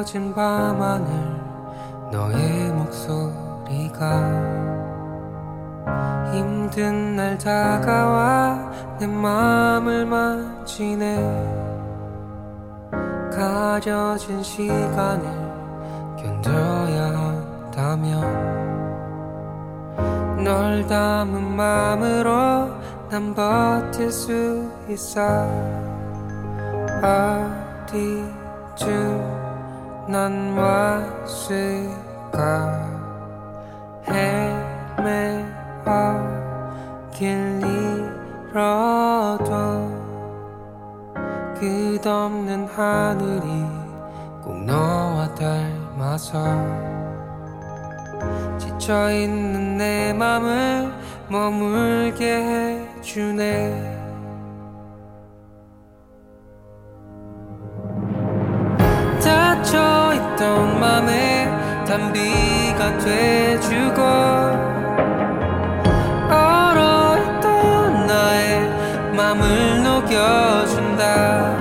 깊어진 밤하늘 너의 목소리가 힘든 날 다가와 내 마음을 만지네. 가려진 시간을 견뎌야 한다면 널 담은 마음으로 난 버틸 수 있어. 어디쯤 난 왔을까? 헤매어 길 잃어도 끝없는 하늘이 꼭 너와 닮아서 지쳐있는 내 맘을 머물게 해주네 단비가 돼주고 얼어있던 나의 맘을 녹여준다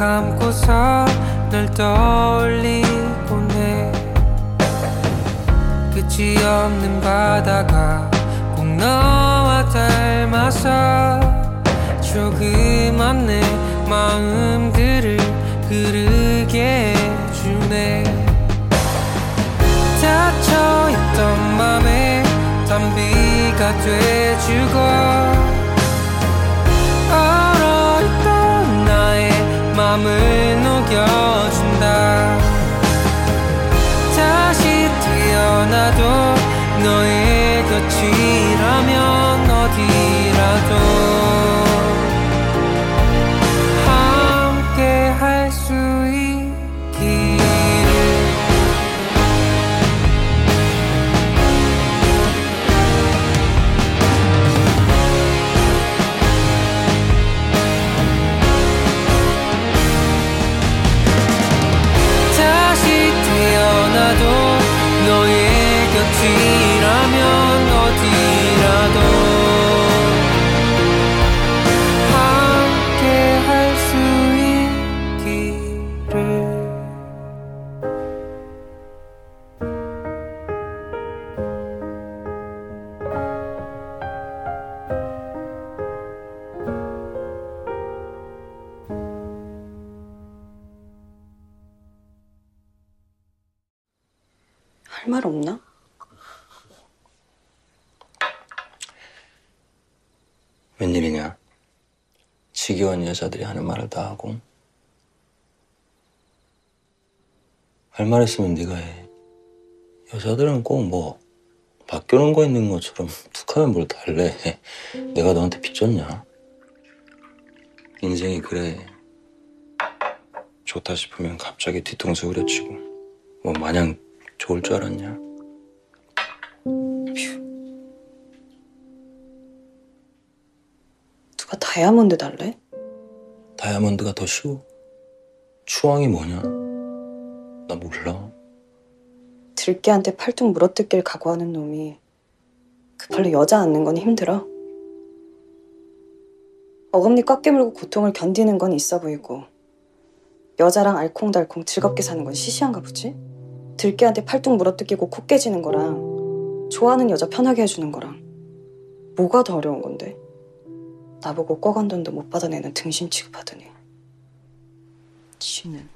감고서 널 떠올리곤 해 끝이 없는 바다가 꼭 너와 닮아서 조그만 내 마음들을 흐르게 해주네. 닫혀있던 맘에 단비가 돼주고 맘을 녹여준다. 다시 태어나도 너의 곁이라면 어디라도 지겨운 여자들이 하는 말을 다 하고 할 말 있으면 네가 해. 여자들은 꼭뭐 맡겨놓은 거 있는 것처럼 툭하면 뭘 달래. 내가 너한테 빚졌냐? 인생이 그래. 좋다 싶으면 갑자기 뒤통수 후려치고 뭐 마냥 좋을 줄 알았냐? 누가 다이아몬드 달래? 다이아몬드가 더 쉬워. 추앙이 뭐냐? 나 몰라. 들깨한테 팔뚝 물어뜯길 각오하는 놈이 그 팔로 여자 앉는 건 힘들어. 어금니 꽉 깨물고 고통을 견디는 건 있어 보이고 여자랑 알콩달콩 즐겁게 사는 건 시시한가 보지? 들깨한테 팔뚝 물어뜯기고 코 깨지는 거랑 좋아하는 여자 편하게 해주는 거랑 뭐가 더 어려운 건데? 나보고 꺼간 돈도 못 받아내는 등심 취급하더니. 지는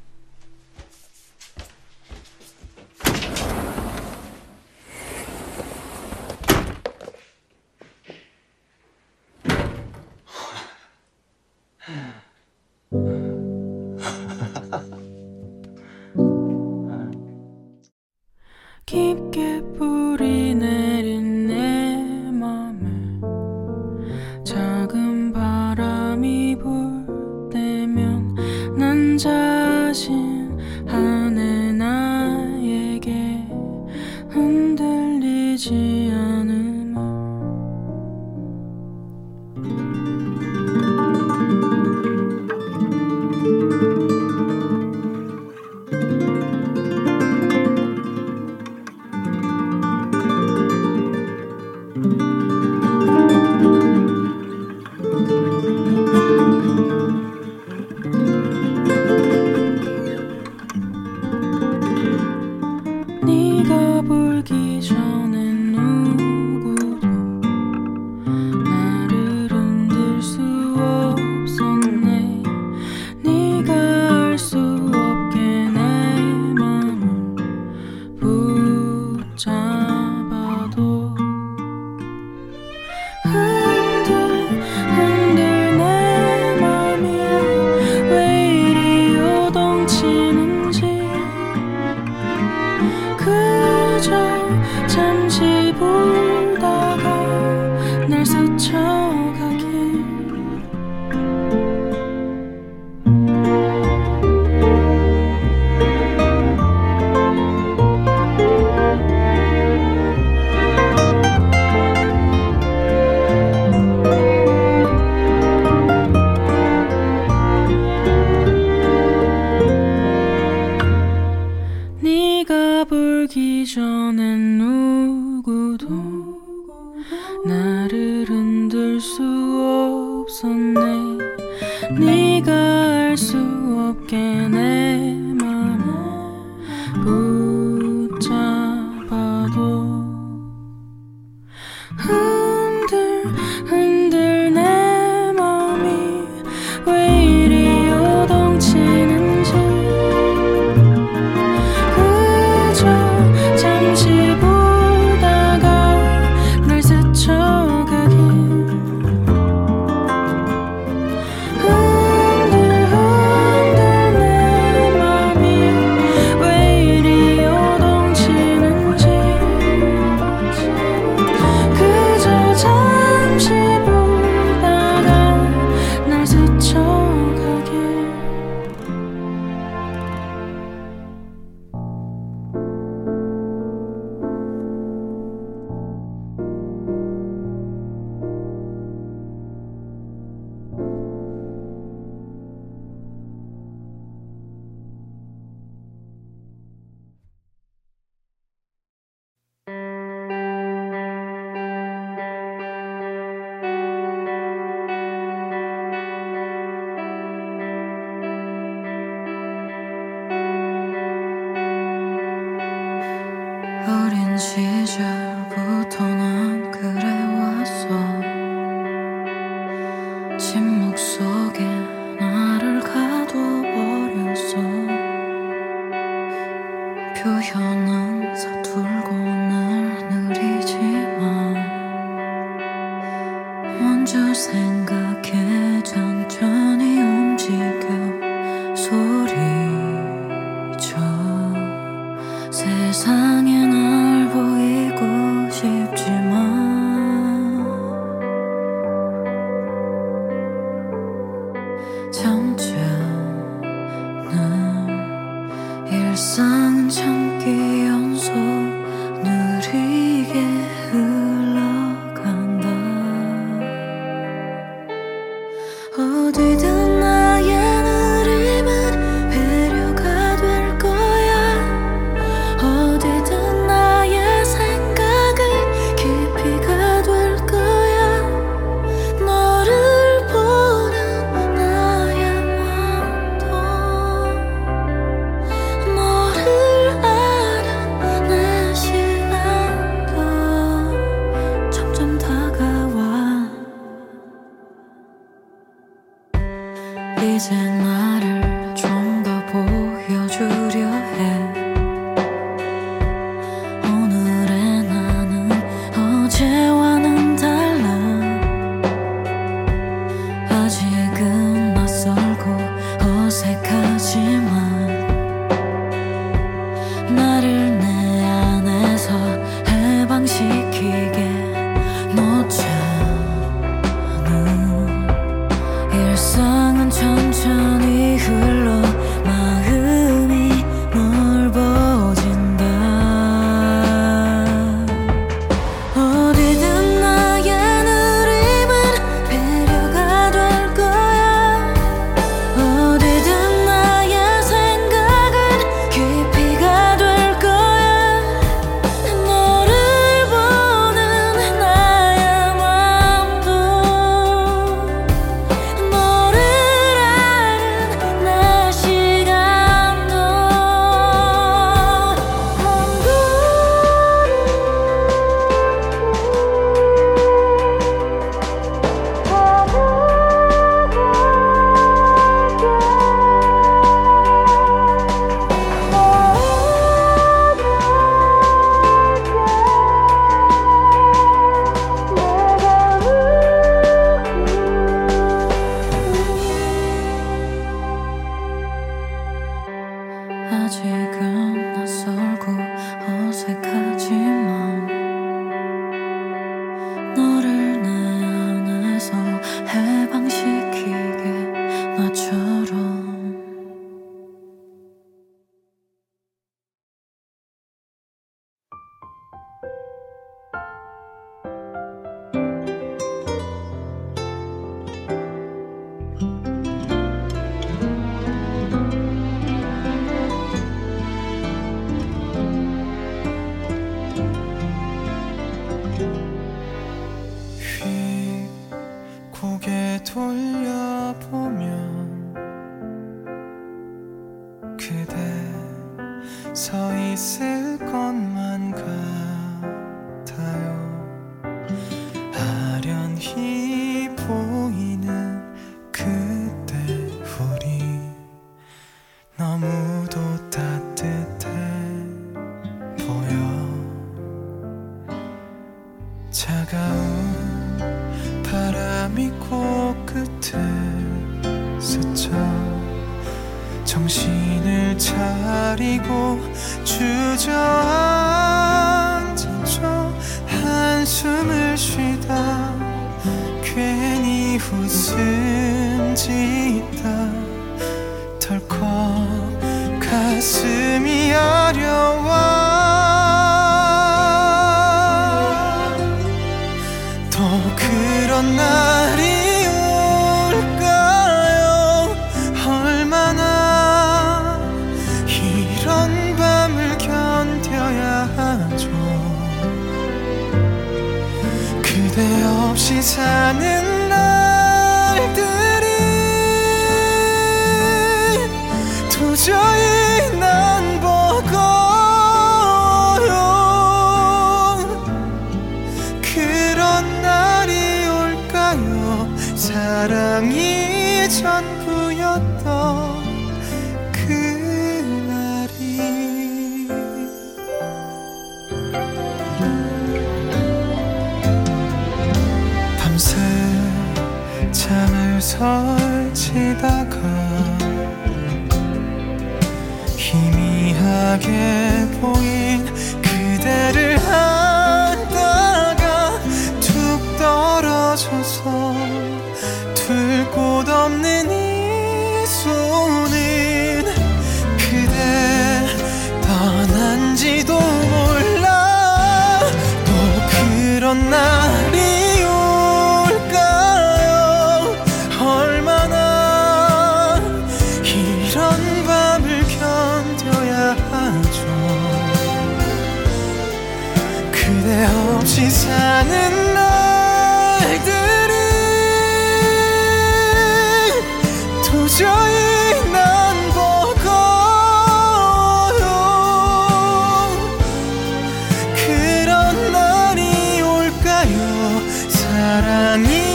사랑이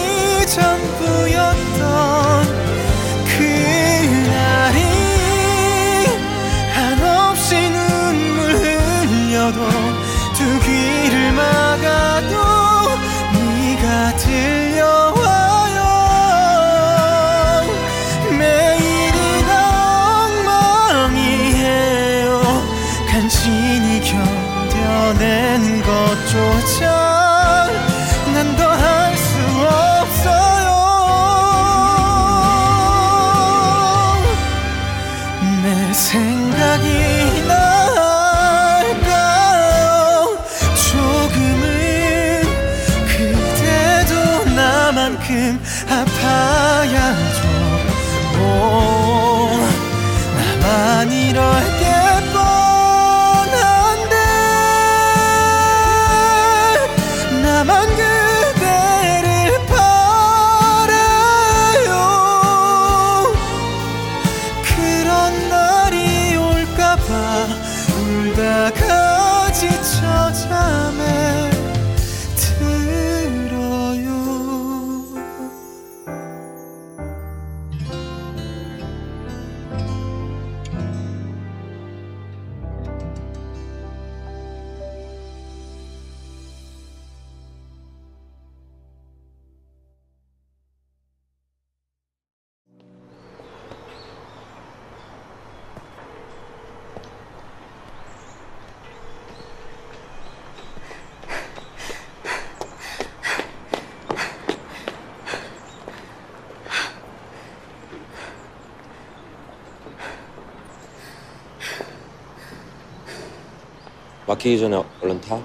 튀기 전에 얼른 타.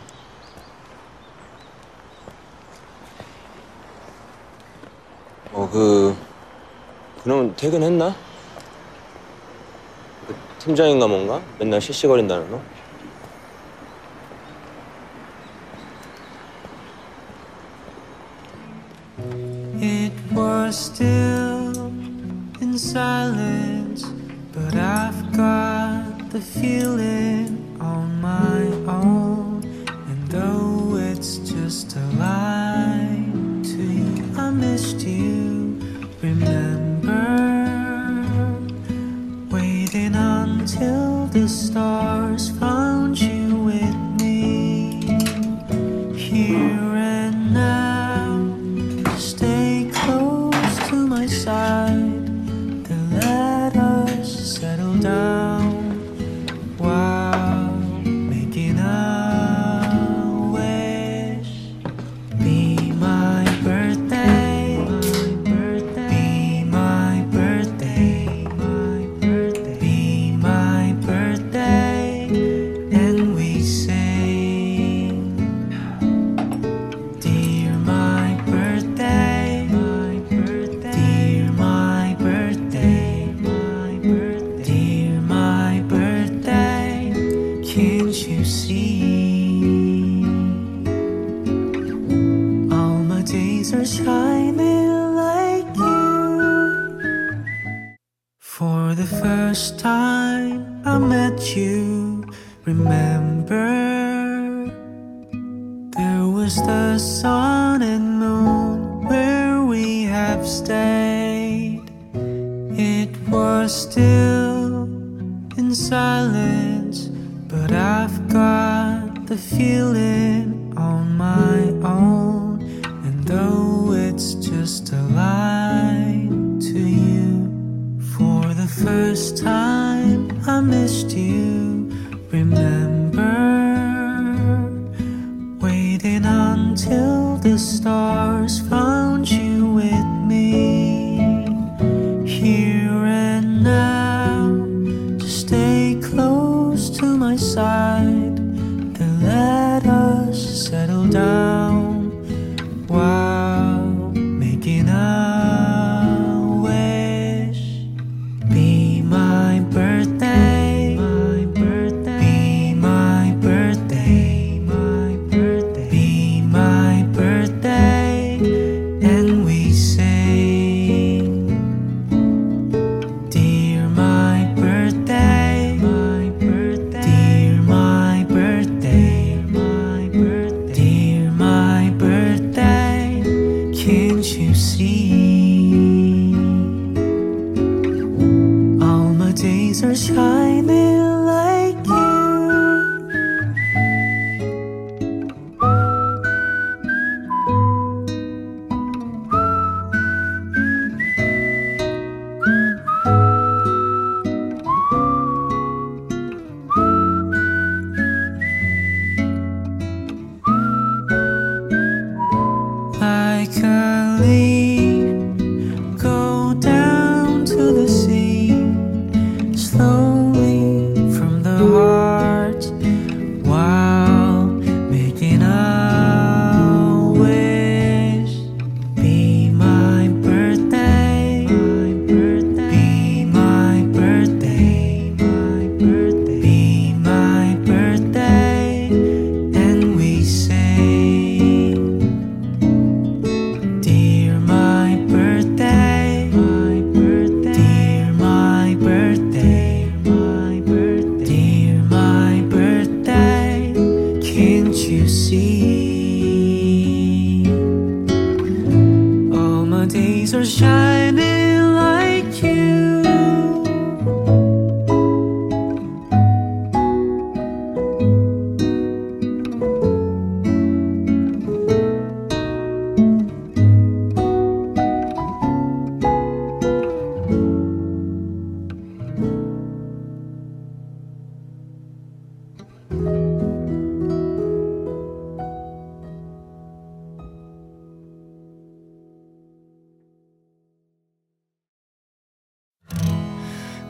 어, 그, 그놈 퇴근했나? 그 팀장인가 뭔가? 맨날 실시거린다는 놈? It was still in silence, but I've got the feeling.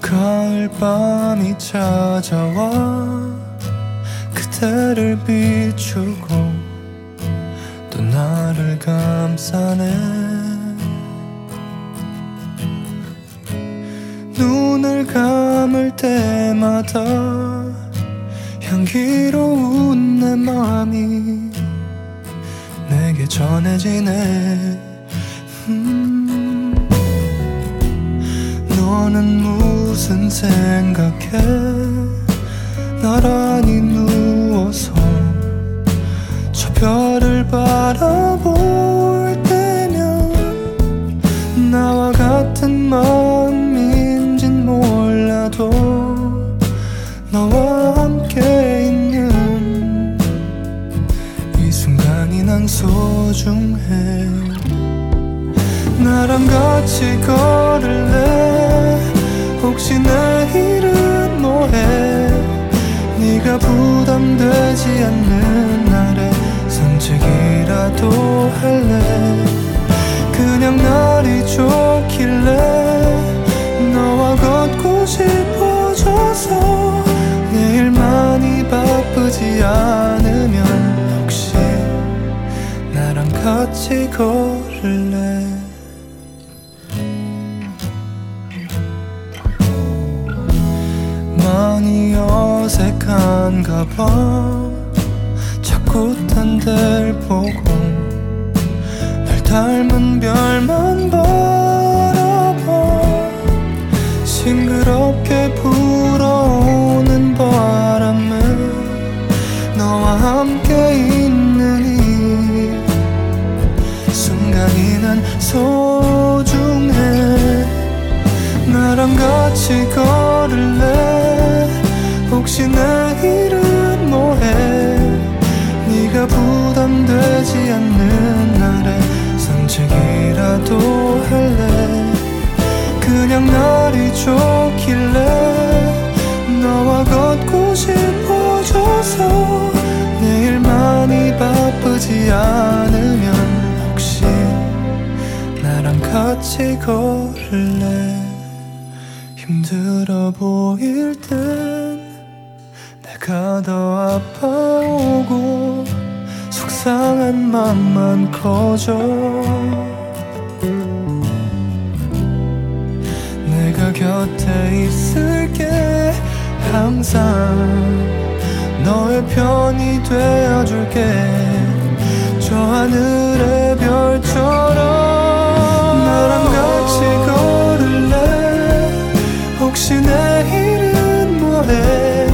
가을밤이 찾아와 그대를 비추고 또 나를 감싸네. 눈을 감을 때마다 향기로운 내 마음이 내게 전해지네. 음 너는 무 슨 생각해? 나란히 누워서 저 별을 바라볼 때면 나와 같은 마음인진 몰라도 너와 함께 있는 이 순간이 난 소중해. 나랑 같이 걸을래 혹시 내일은 뭐해? 네가 부담되지 않는 날에 산책이라도 할래? 그냥 날이 좋길래 너와 걷고 싶어져서 내일 많이 바쁘지 않으면 혹시 나랑 같이 걸을래 어색한가 봐. 자꾸 딴 데를 보고 날 닮은 별만 바라봐. 싱그럽게 불어오는 바람에 너와 함께 있는 이 순간이 난 소중해. 나랑 같이 걸 같이 걸을래? 힘들어 보일 땐 내가 더 아파오고 속상한 맘만 커져. 내가 곁에 있을게. 항상 너의 편이 되어줄게. 저 하늘의 별처럼 나랑 같이 걸을래? 혹시 내일은 뭐해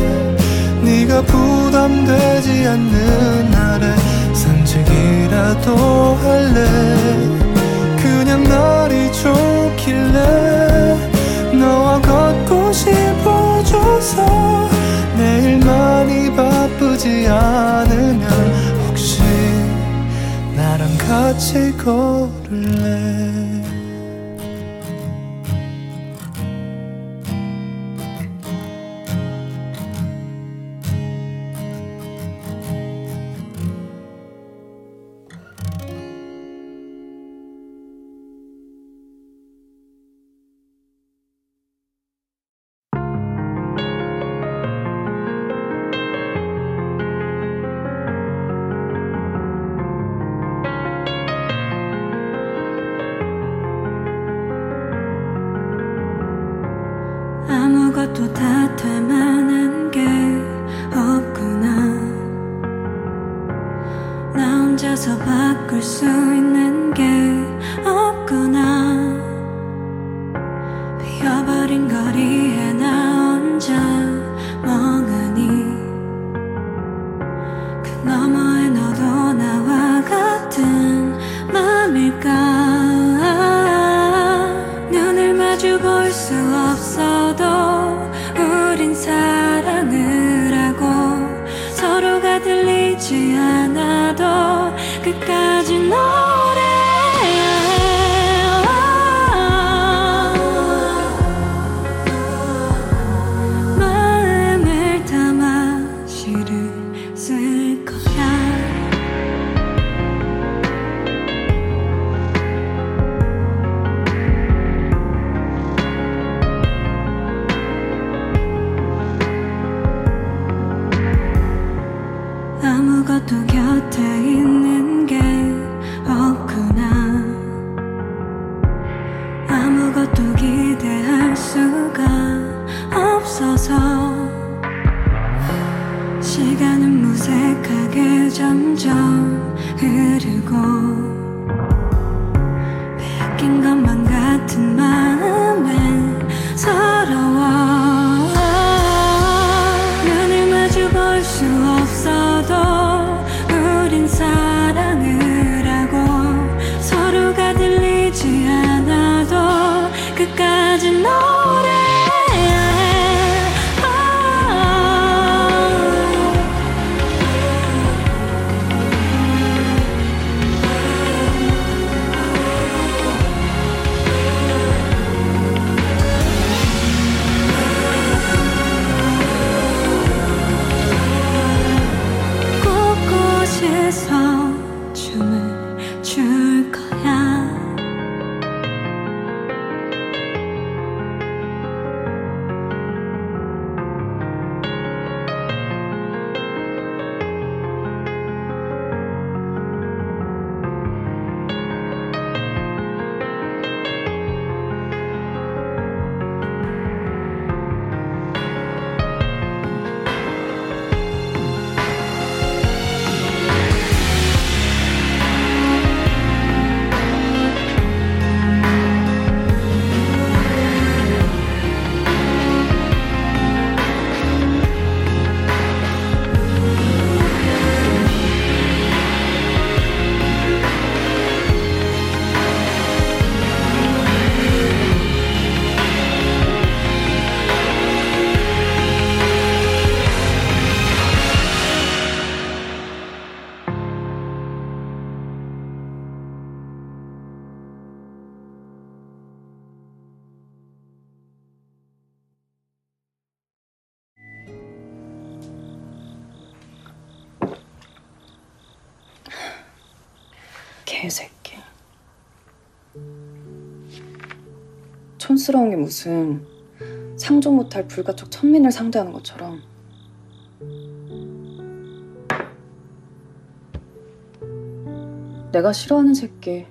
네가 부담되지 않는 날에 산책이라도 할래? 그냥 날이 좋길래 너와 걷고 싶어져서 내일 많이 바쁘지 않으면 혹시 나랑 같이 걸을래 들리지 않아도 끝까지 노 촌스러운 게 무슨 상종 못할 불가촉 천민을 상대하는 것처럼. 내가 싫어하는 새끼,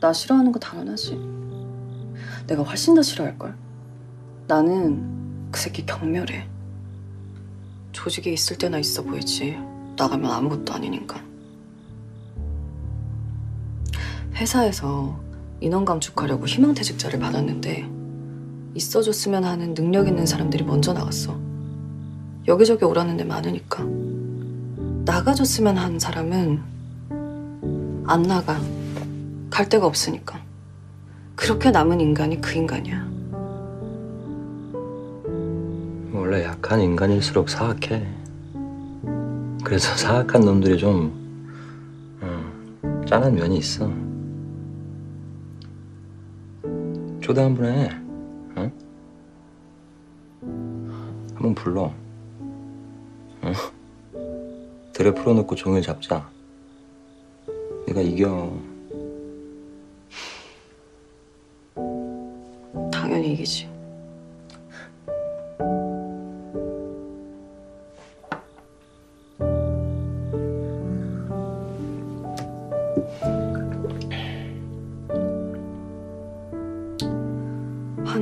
나 싫어하는 거 당연하지. 내가 훨씬 더 싫어할걸. 나는 그 새끼 경멸해. 조직에 있을 때나 있어 보이지. 나가면 아무것도 인간. 회사에서 인원 감축하려고 희망퇴직자를 받았는데 있어줬으면 하는 능력 있는 사람들이 먼저 나갔어. 여기저기 오라는 데 많으니까. 나가줬으면 하는 사람은 안 나가. 갈 데가 없으니까. 그렇게 남은 인간이 그 인간이야. 원래 약한 인간일수록 사악해. 그래서 사악한 놈들이 좀 어, 짠한 면이 있어. 초대 한번 해. 어? 한번 불러. 어? 들에 풀어놓고 종일 잡자. 내가 이겨. 당연히 이기지.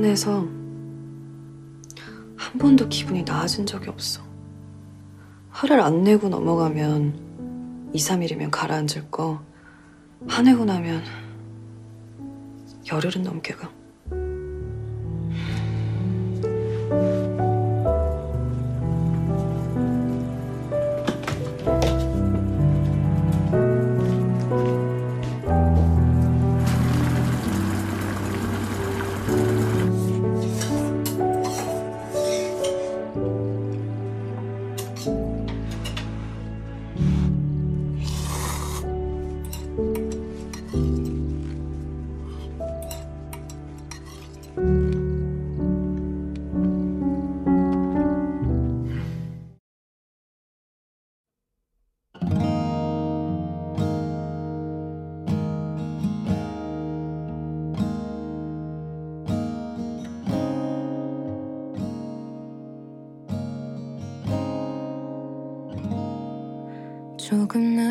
화내서 한 번도 기분이 나아진 적이 없어. 화를 안 내고 넘어가면 2, 3일이면 가라앉을 거 화내고 나면 열흘은 넘게 가.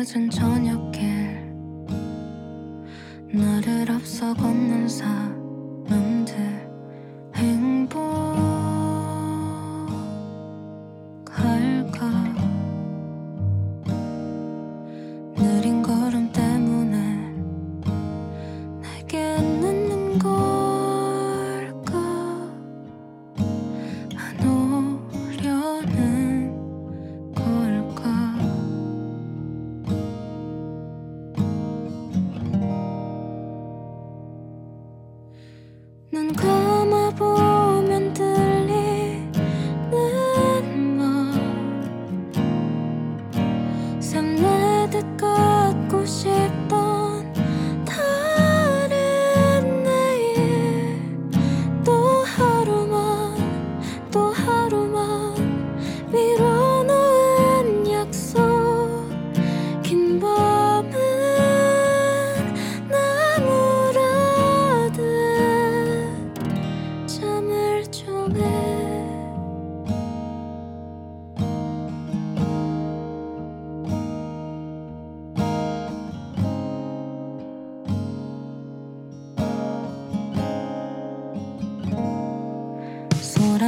늦은 저녁에 나를 앞서 걷는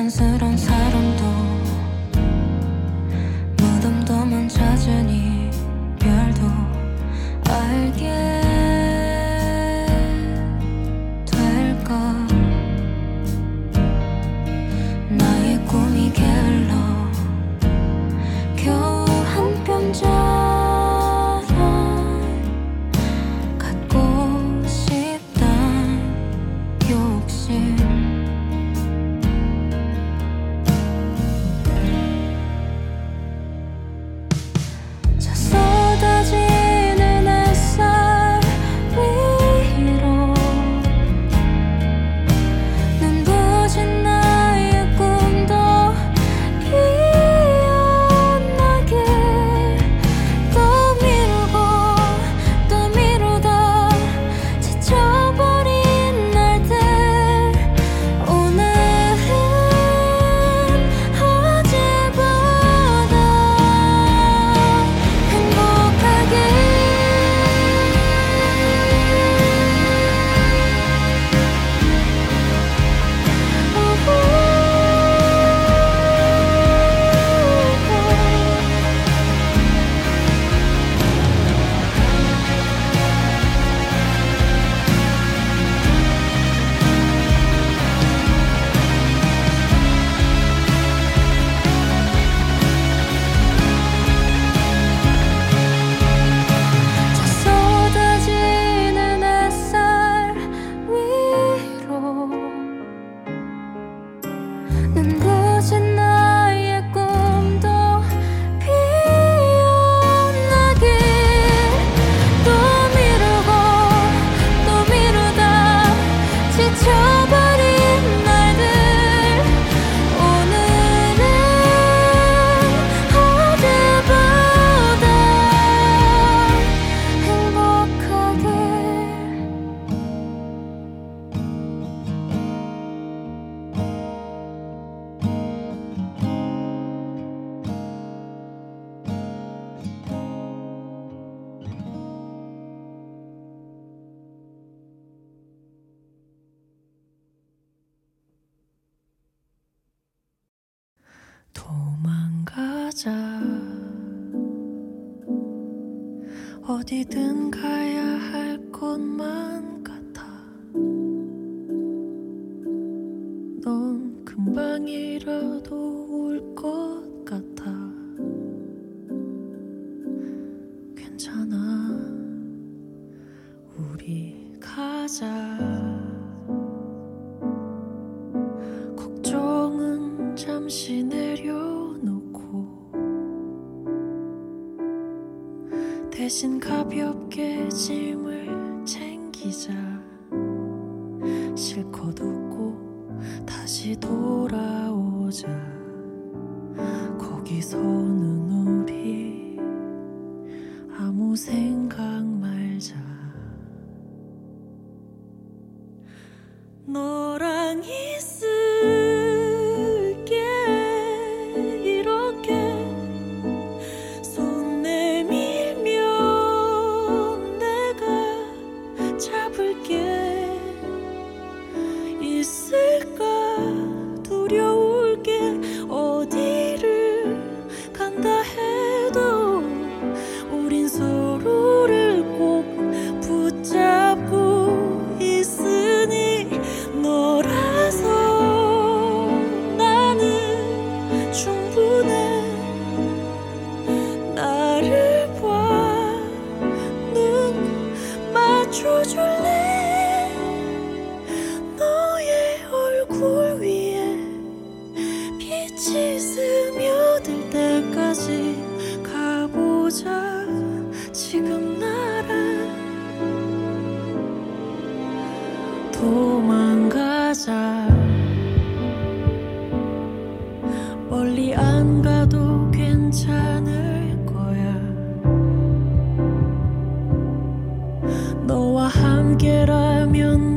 사랑스런 사람도 찾아 어디든 가야 할 곳만 함께라면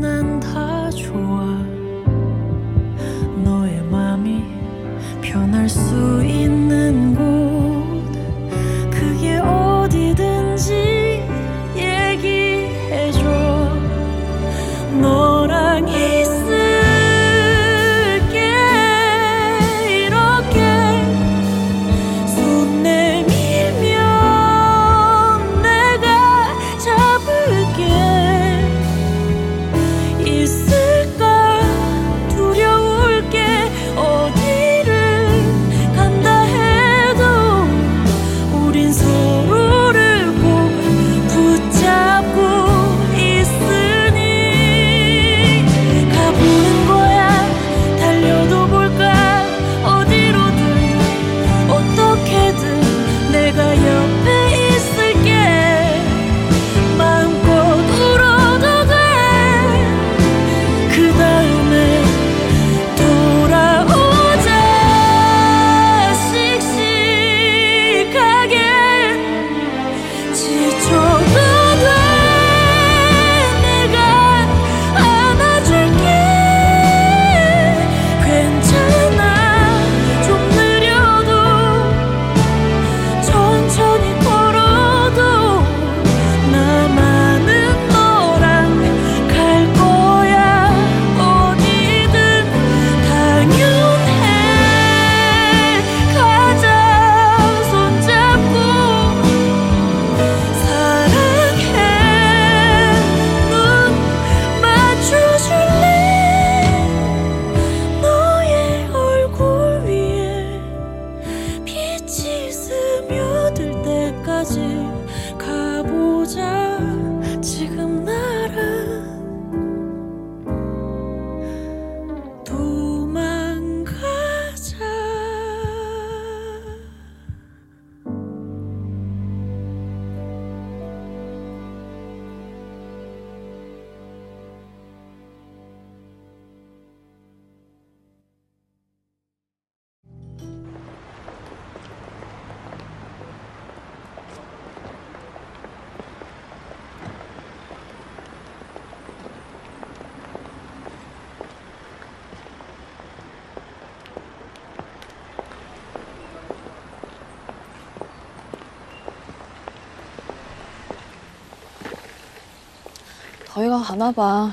더위가 가나 봐.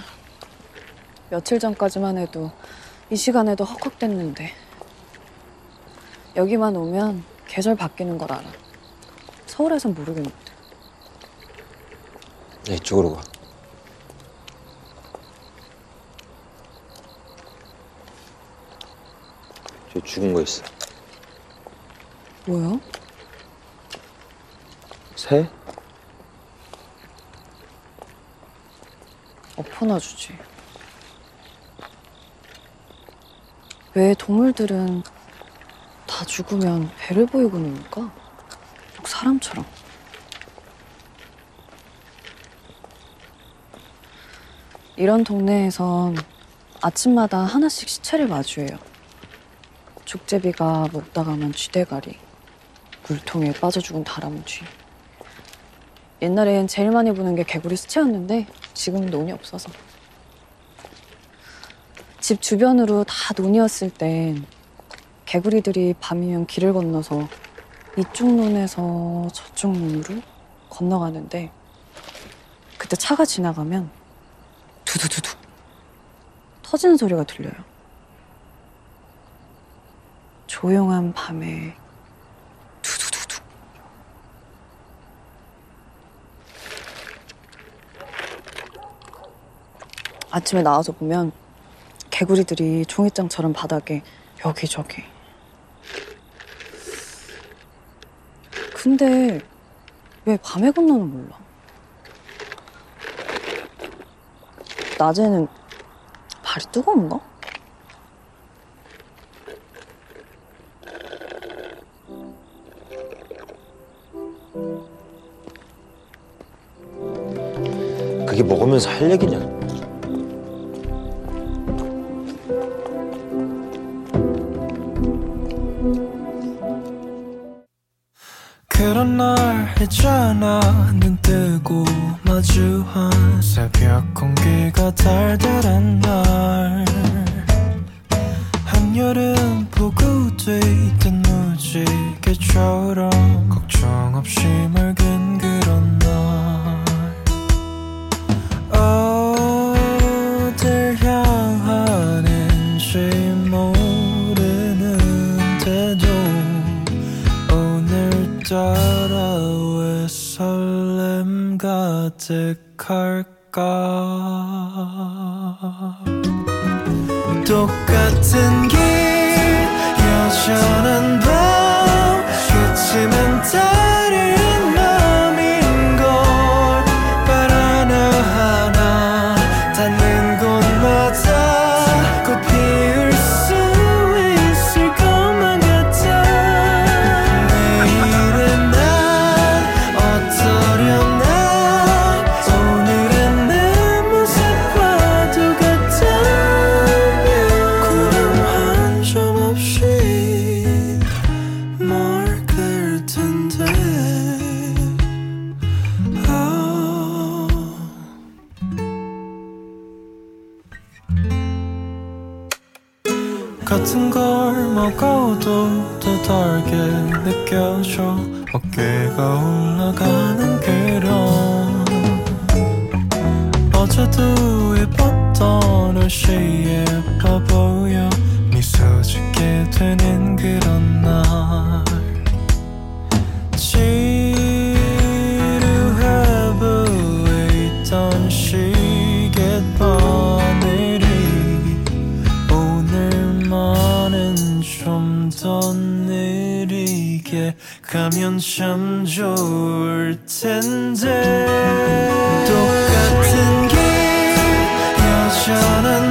며칠 전까지만 해도 이 시간에도 헉헉댔는데. 여기만 오면 계절 바뀌는 걸 알아. 서울에선 모르겠는데. 네, 이쪽으로 가. 저 죽은 거 있어. 뭐야? 새? 엎어놔 주지. 왜 동물들은 다 죽으면 배를 보이고 노니까? 꼭 사람처럼. 이런 동네에선 아침마다 하나씩 시체를 마주해요. 족제비가 먹다 가면 쥐대가리, 물통에 빠져 죽은 다람쥐. 옛날엔 제일 많이 보는 게 개구리 수채였는데 지금은 논이 없어서. 집 주변으로 다 논이었을 땐 개구리들이 밤이면 길을 건너서 이쪽 논에서 저쪽 논으로 건너가는데 그때 차가 지나가면 두두두두 터지는 소리가 들려요. 조용한 밤에 두두두두 아침에 나와서 보면 개구리들이 종이장처럼 바닥에 여기저기. 근데 왜 밤에 건너는 몰라? 낮에는 발이 뜨거운가? 그게 먹으면서 할 얘기냐? 좀 더 느리게 가면 참 좋을 텐데. 똑같은 길 여전한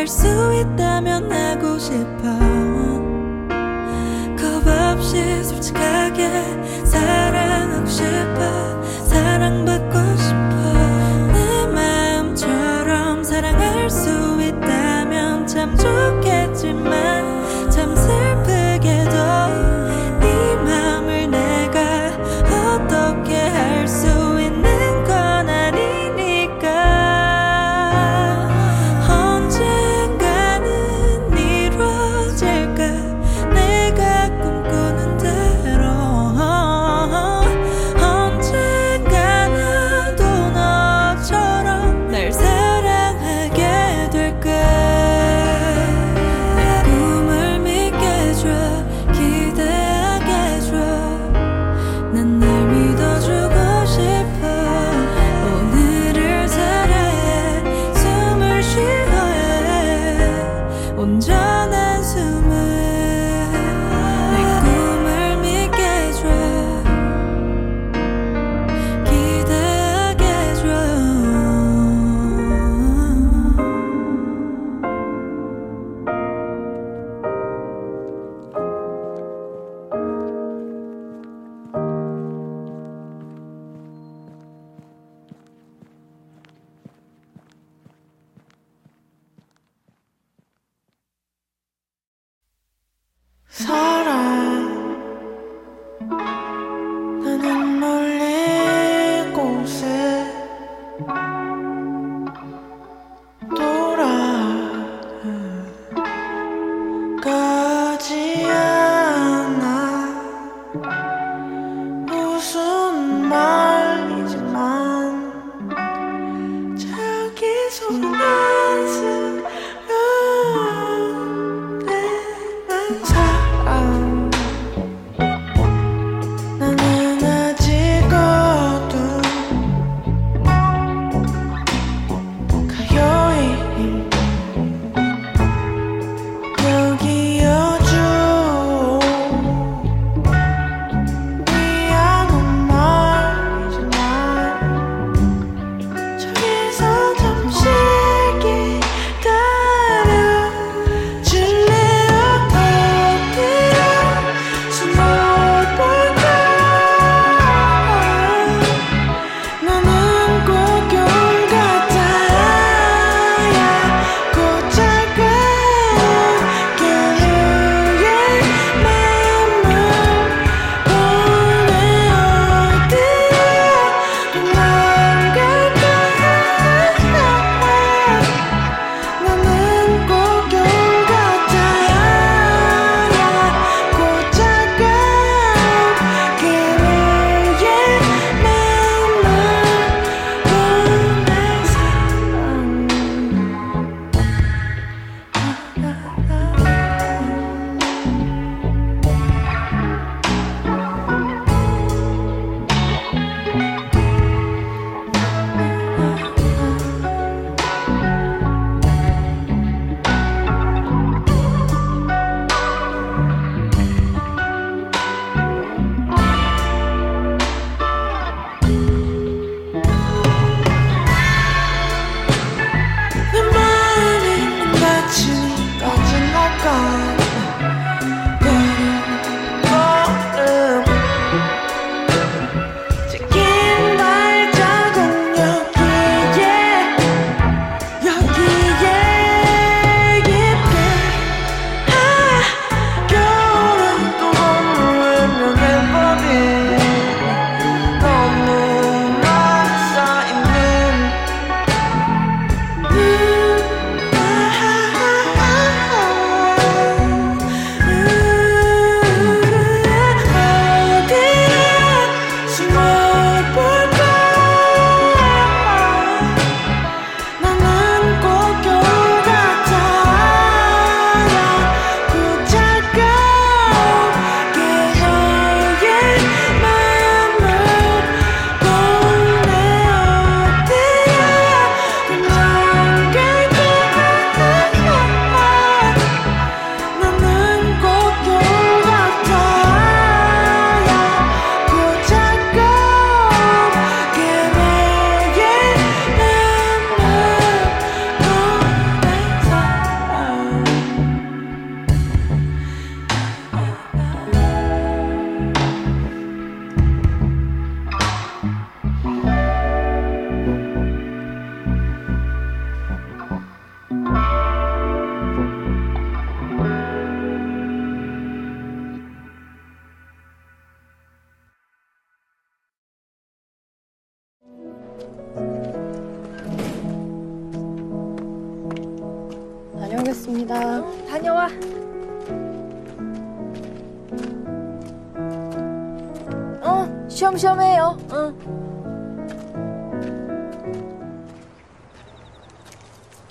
할 수 있다면 하고 싶어 겁 없이 솔직하게 사랑하고 싶어 사랑받고 싶어. 내 마음처럼 사랑할 수 있다면 참 좋겠지만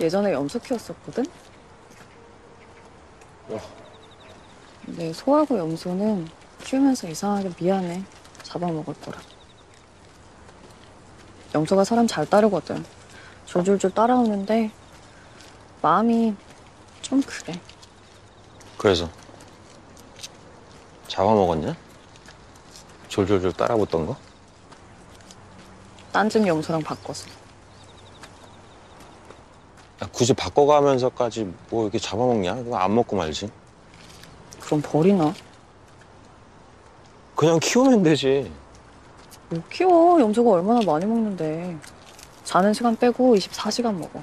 예전에 염소 키웠었거든? 근데 소하고 염소는 키우면서 이상하게 미안해. 잡아먹을 거라. 염소가 사람 잘 따르거든. 졸졸졸 따라오는데 마음이 좀 그래. 그래서 잡아먹었냐? 졸졸졸 따라붙던 거? 딴 집 염소랑 바꿨어. 야, 굳이 바꿔가면서까지 뭐 이렇게 잡아먹냐? 그거 안 먹고 말지. 그럼 버리나? 그냥 키우면 되지. 못 키워. 염소가 얼마나 많이 먹는데. 자는 시간 빼고 24시간 먹어.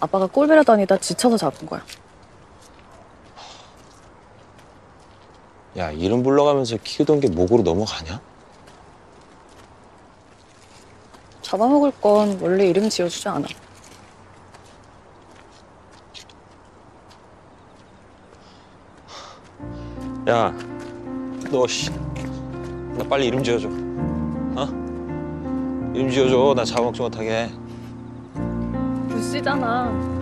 아빠가 꼴배라 다니다 지쳐서 잡은 거야. 야, 이름 불러가면서 키우던 게 목으로 넘어가냐? 잡아먹을 건 원래 이름 지어주지 않아. 야, 너 씨, 나 빨리 이름 지어줘. 어? 이름 지어줘. 나 잡아먹지 못하게. 부씨잖아.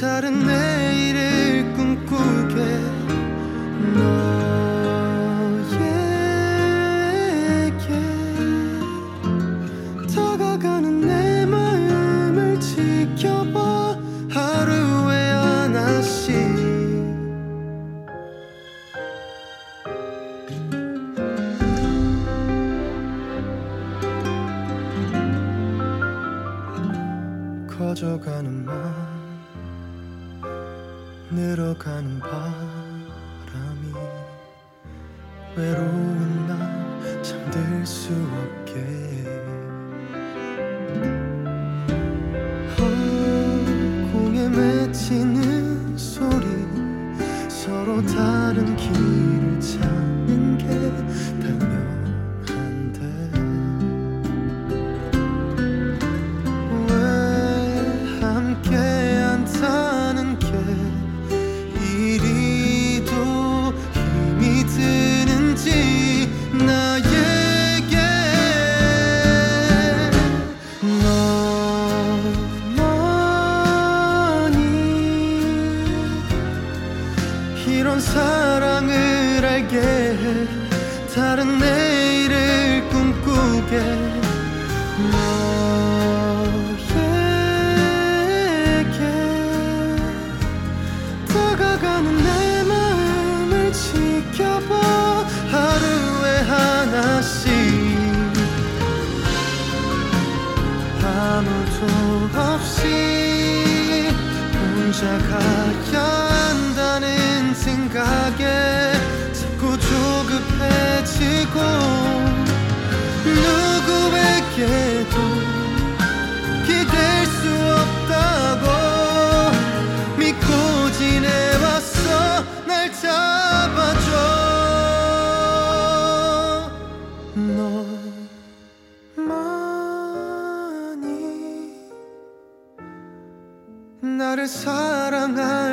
다른 내일을 꿈꾸게 들어가는 밤.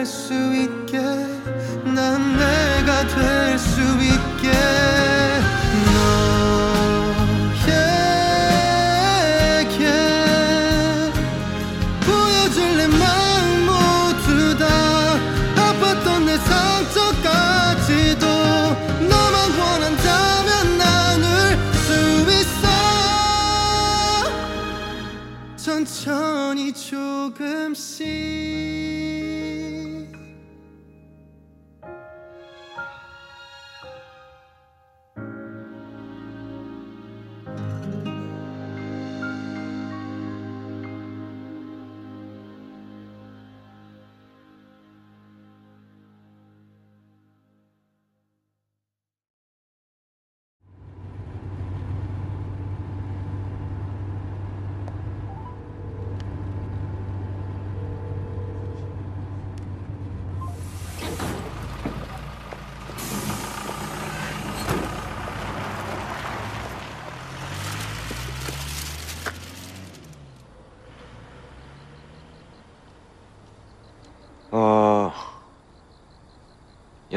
수 있게 난 내가 될 수 있게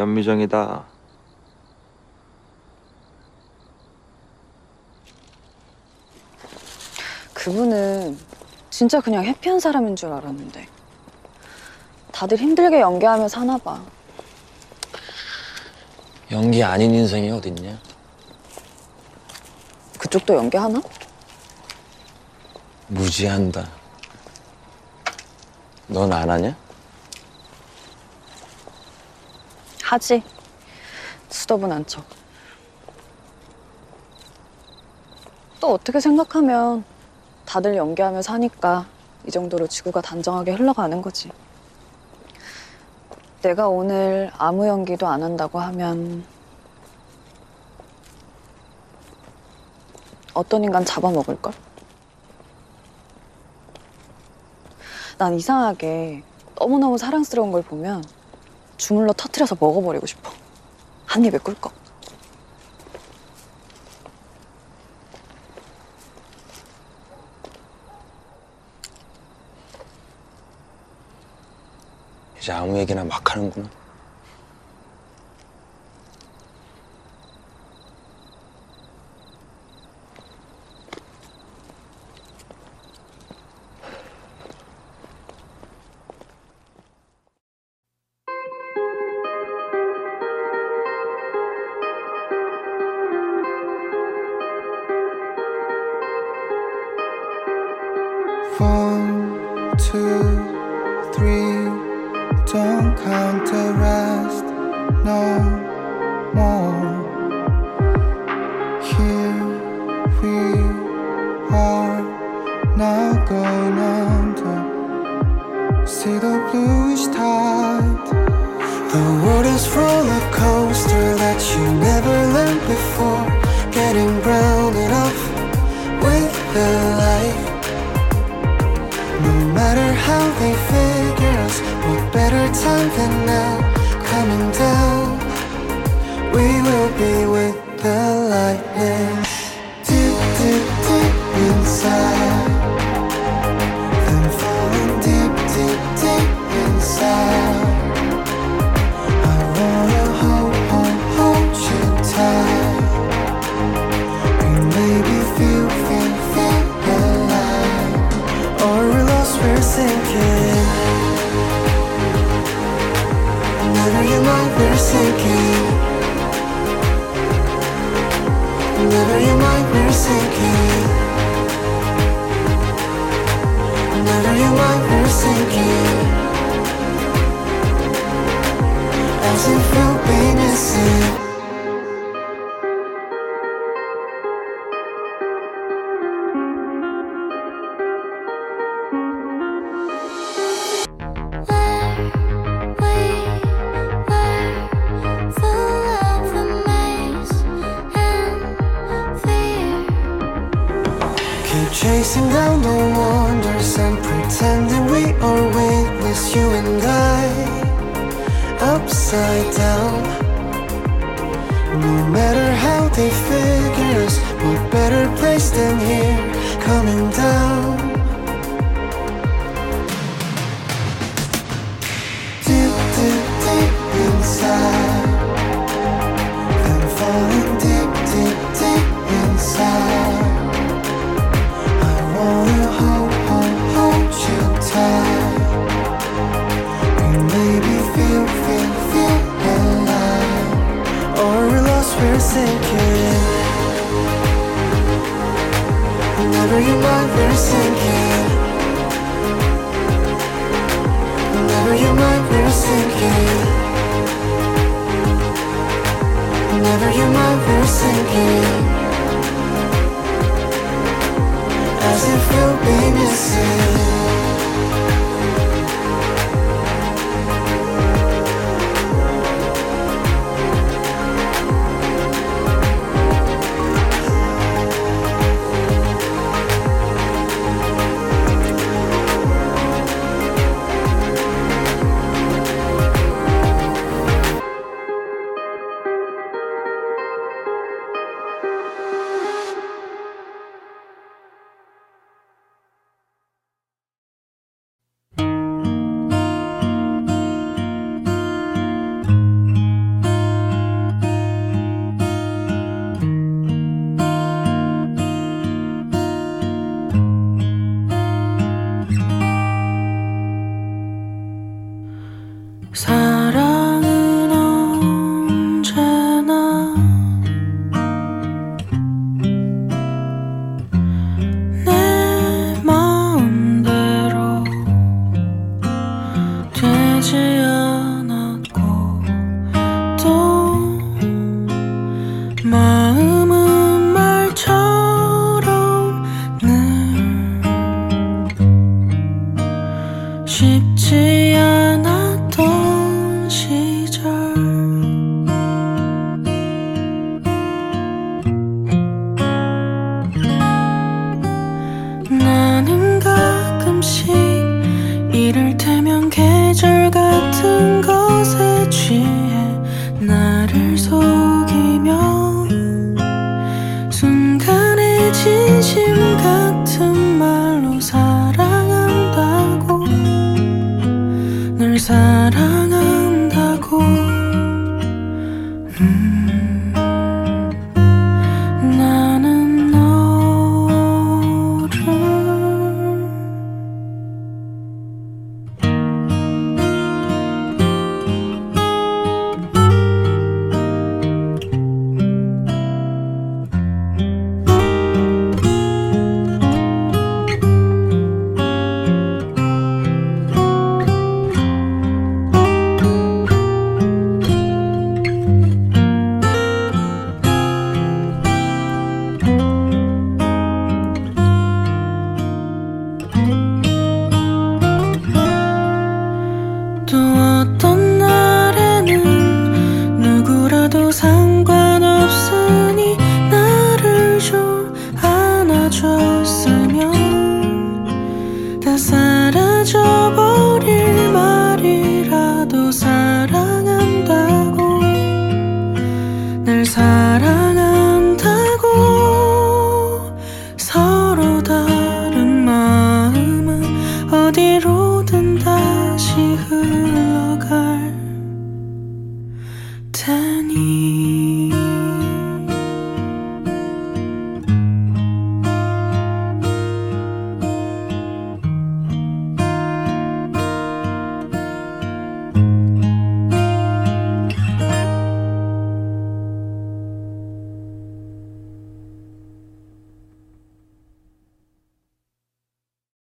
안미정이다. 그분은 진짜 그냥 해피한 사람인 줄 알았는데 다들 힘들게 연기하며 사나 봐. 연기 아닌 인생이 어딨냐? 그쪽도 연기하나? 무지한다. 넌 안 하냐? 하지. 수더분한 척. 또 어떻게 생각하면 다들 연기하며 사니까 이 정도로 지구가 단정하게 흘러가는 거지. 내가 오늘 아무 연기도 안 한다고 하면 어떤 인간 잡아먹을걸? 난 이상하게 너무너무 사랑스러운 걸 보면 주물러 터트려서 먹어버리고 싶어. 한 입에 꿀꺽. 이제 아무 얘기나 막 하는구나. Chasing down the wonders and pretending we are weightless, you and I, upside down. No matter how they figure us, what better place than here, coming down. ship